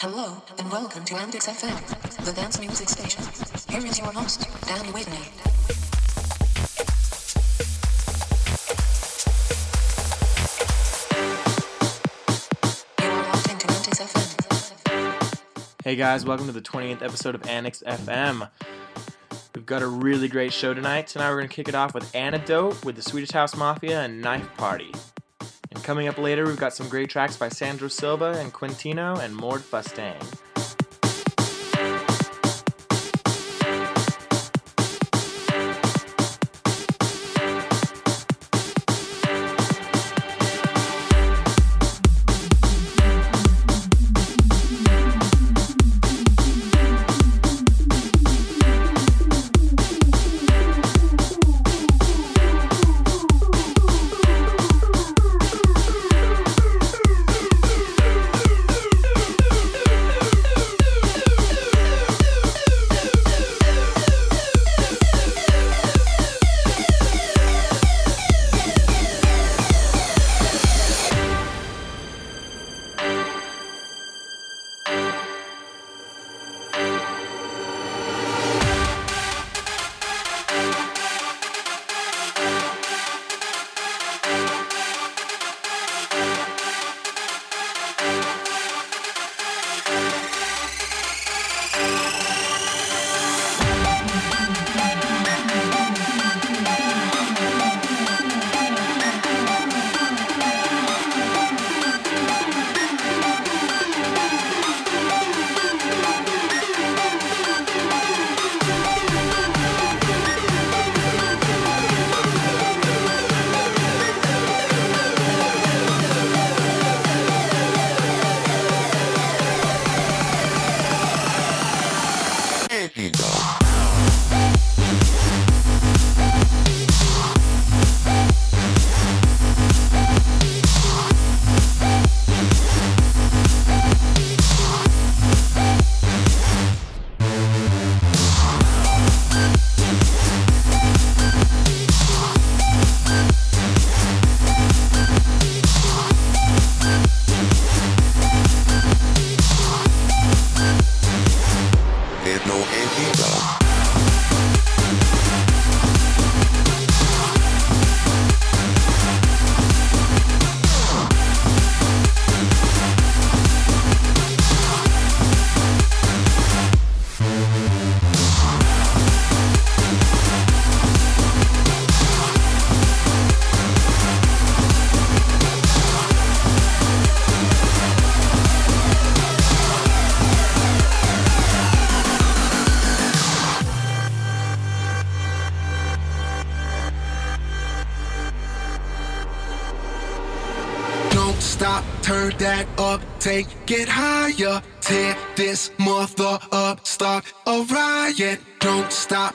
Hello, and welcome to Andex FM, the dance music station. Here is your host, Danny Whitney. Hey guys, welcome to the 28th episode of Annex FM. We've got a really great show tonight. Tonight we're going to kick it off with Antidote with the Swedish House Mafia and Knife Party. Coming up later, we've got some great tracks by Sandro Silva and Quintino and Mord Fustang. Stop, turn that up, take it higher. Tear this mother up, start a riot. Don't stop,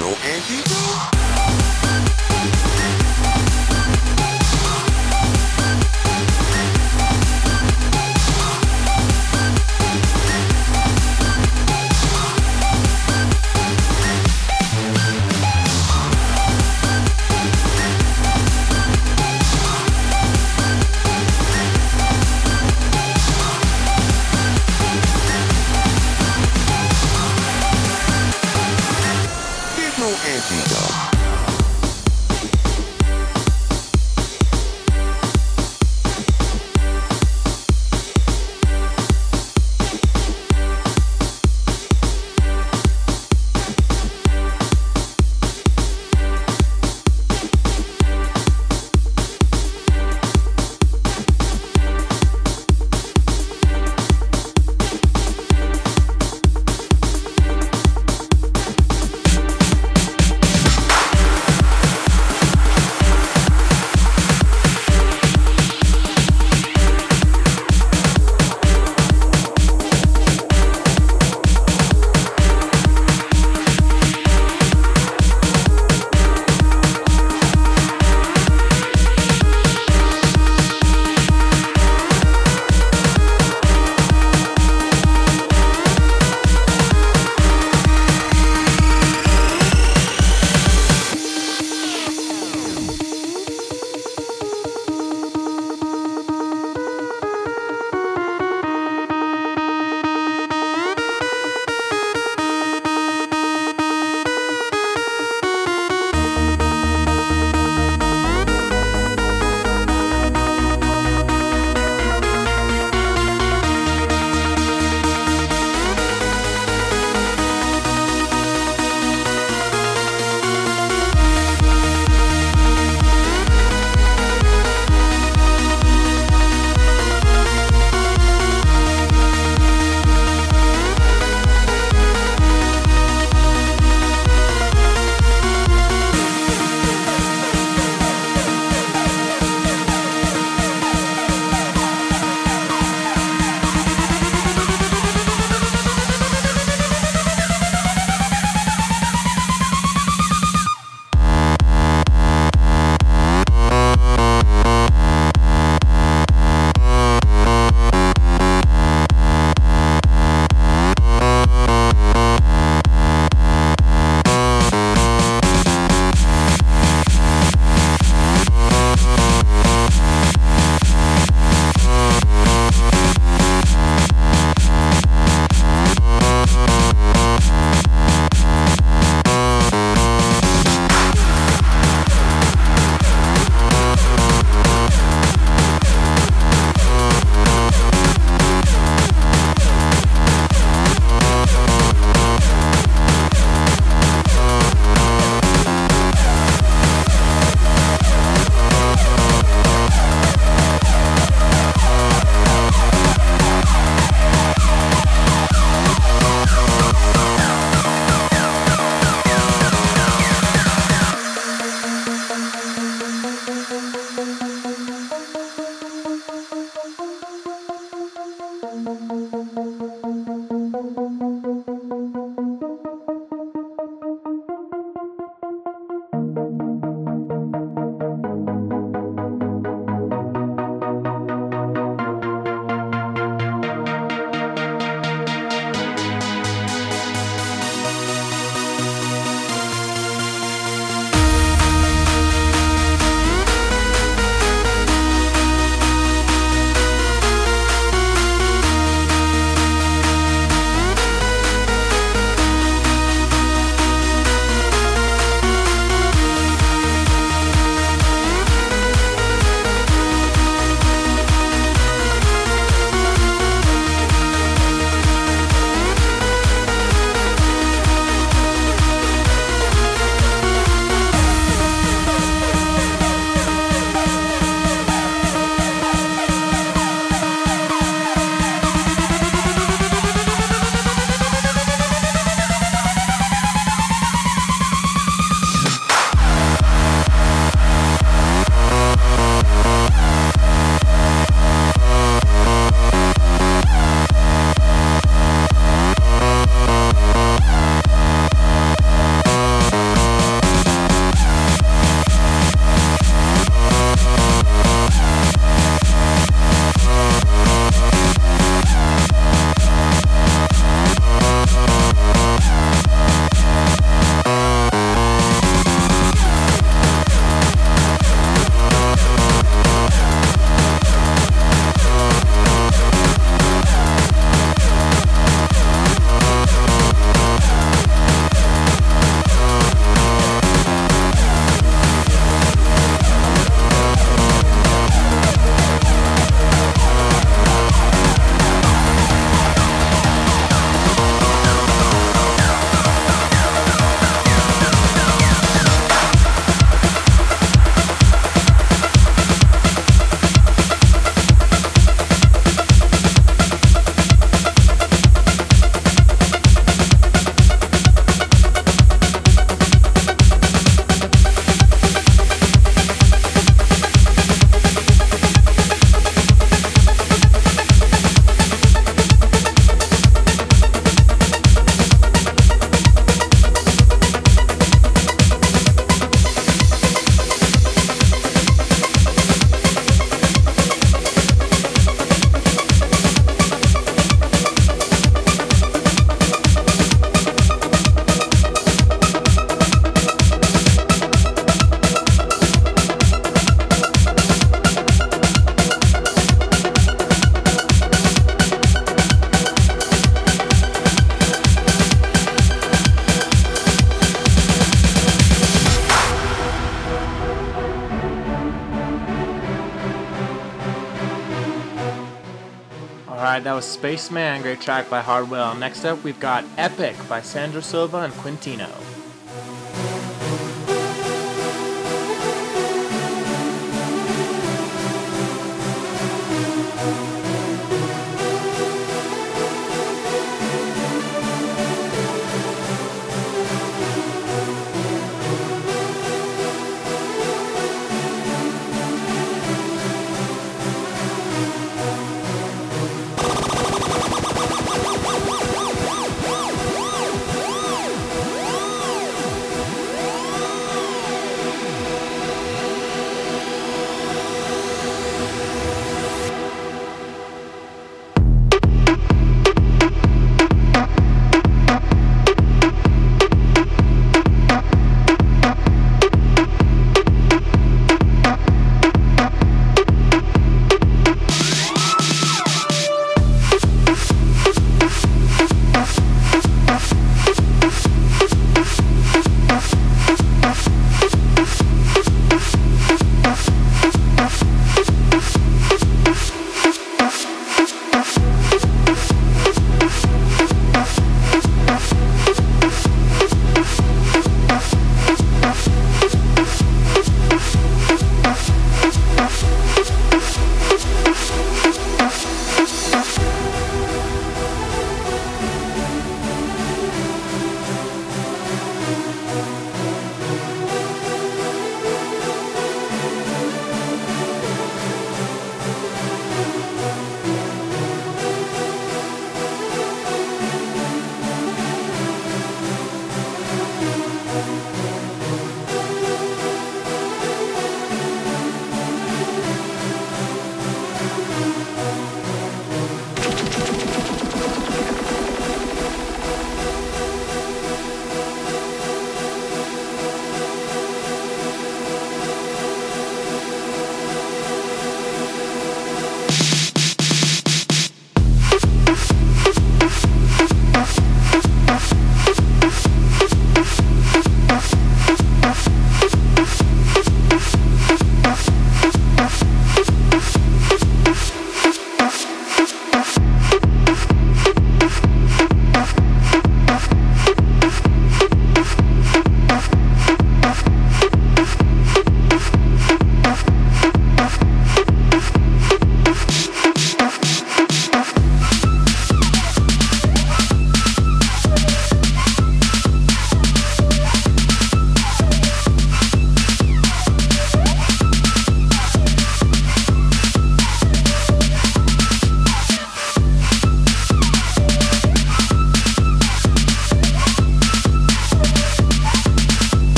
No Andy? É? Spaceman, great track by Hardwell. Next up, we've got Epic by Sandro Silva and Quintino.